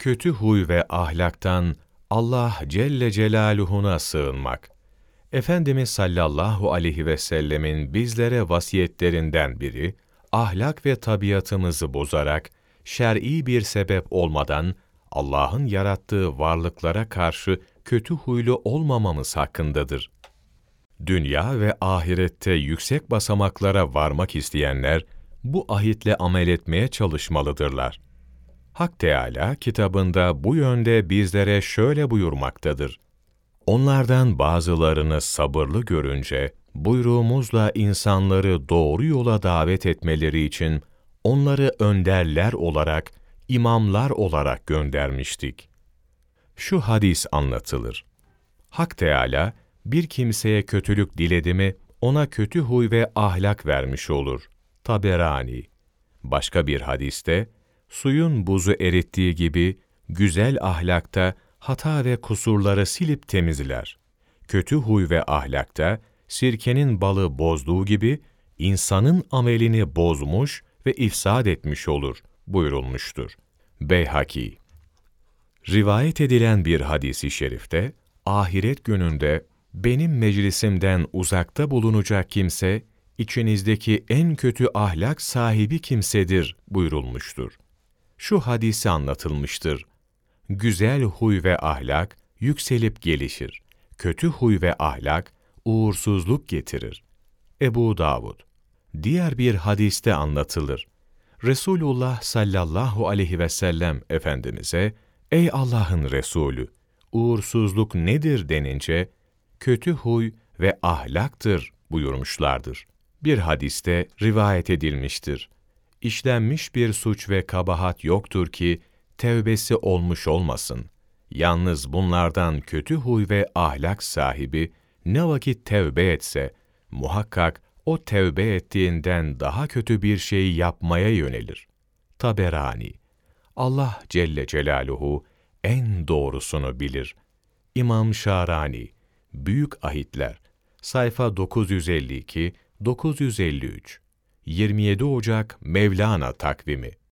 kötü huy ve ahlaktan Allah Celle Celaluhu'na sığınmak. Efendimiz sallallahu aleyhi ve sellemin bizlere vasiyetlerinden biri, ahlak ve tabiatımızı bozarak, şer'i bir sebep olmadan, Allah'ın yarattığı varlıklara karşı kötü huylu olmamamız hakkındadır. Dünya ve ahirette yüksek basamaklara varmak isteyenler, bu ahitle amel etmeye çalışmalıdırlar. Hak Teâlâ kitabında bu yönde bizlere şöyle buyurmaktadır. Onlardan bazılarını sabırlı görünce, buyruğumuzla insanları doğru yola davet etmeleri için onları önderler olarak, imamlar olarak göndermiştik. Şu hadis anlatılır. Hak Teâlâ, bir kimseye kötülük diledi mi, ona kötü huy ve ahlak vermiş olur. Taberani. Başka bir hadiste, suyun buzu erittiği gibi, güzel ahlakta hata ve kusurları silip temizler. Kötü huy ve ahlakta, sirkenin balı bozduğu gibi, insanın amelini bozmuş ve ifsad etmiş olur, buyurulmuştur. Beyhaki Rivayet edilen bir hadisi şerifte, ahiret gününde benim meclisimden uzakta bulunacak kimse, içinizdeki en kötü ahlak sahibi kimsedir buyurulmuştur. Şu hadisi anlatılmıştır. Güzel huy ve ahlak yükselip gelişir. Kötü huy ve ahlak uğursuzluk getirir. Ebu Davud Diğer bir hadiste anlatılır. Resulullah sallallahu aleyhi ve sellem Efendimiz'e, Ey Allah'ın Resulü! Uğursuzluk nedir denince, kötü huy ve ahlaktır buyurmuşlardır. Bir hadiste rivayet edilmiştir. İşlenmiş bir suç ve kabahat yoktur ki, tevbesi olmuş olmasın. Yalnız bunlardan kötü huy ve ahlak sahibi, ne vakit tevbe etse, muhakkak o tevbe ettiğinden daha kötü bir şey yapmaya yönelir. Taberani Allah Celle Celaluhu en doğrusunu bilir. İmam Şarani Büyük Ahitler Sayfa 952 953 27 Ocak Mevlana takvimi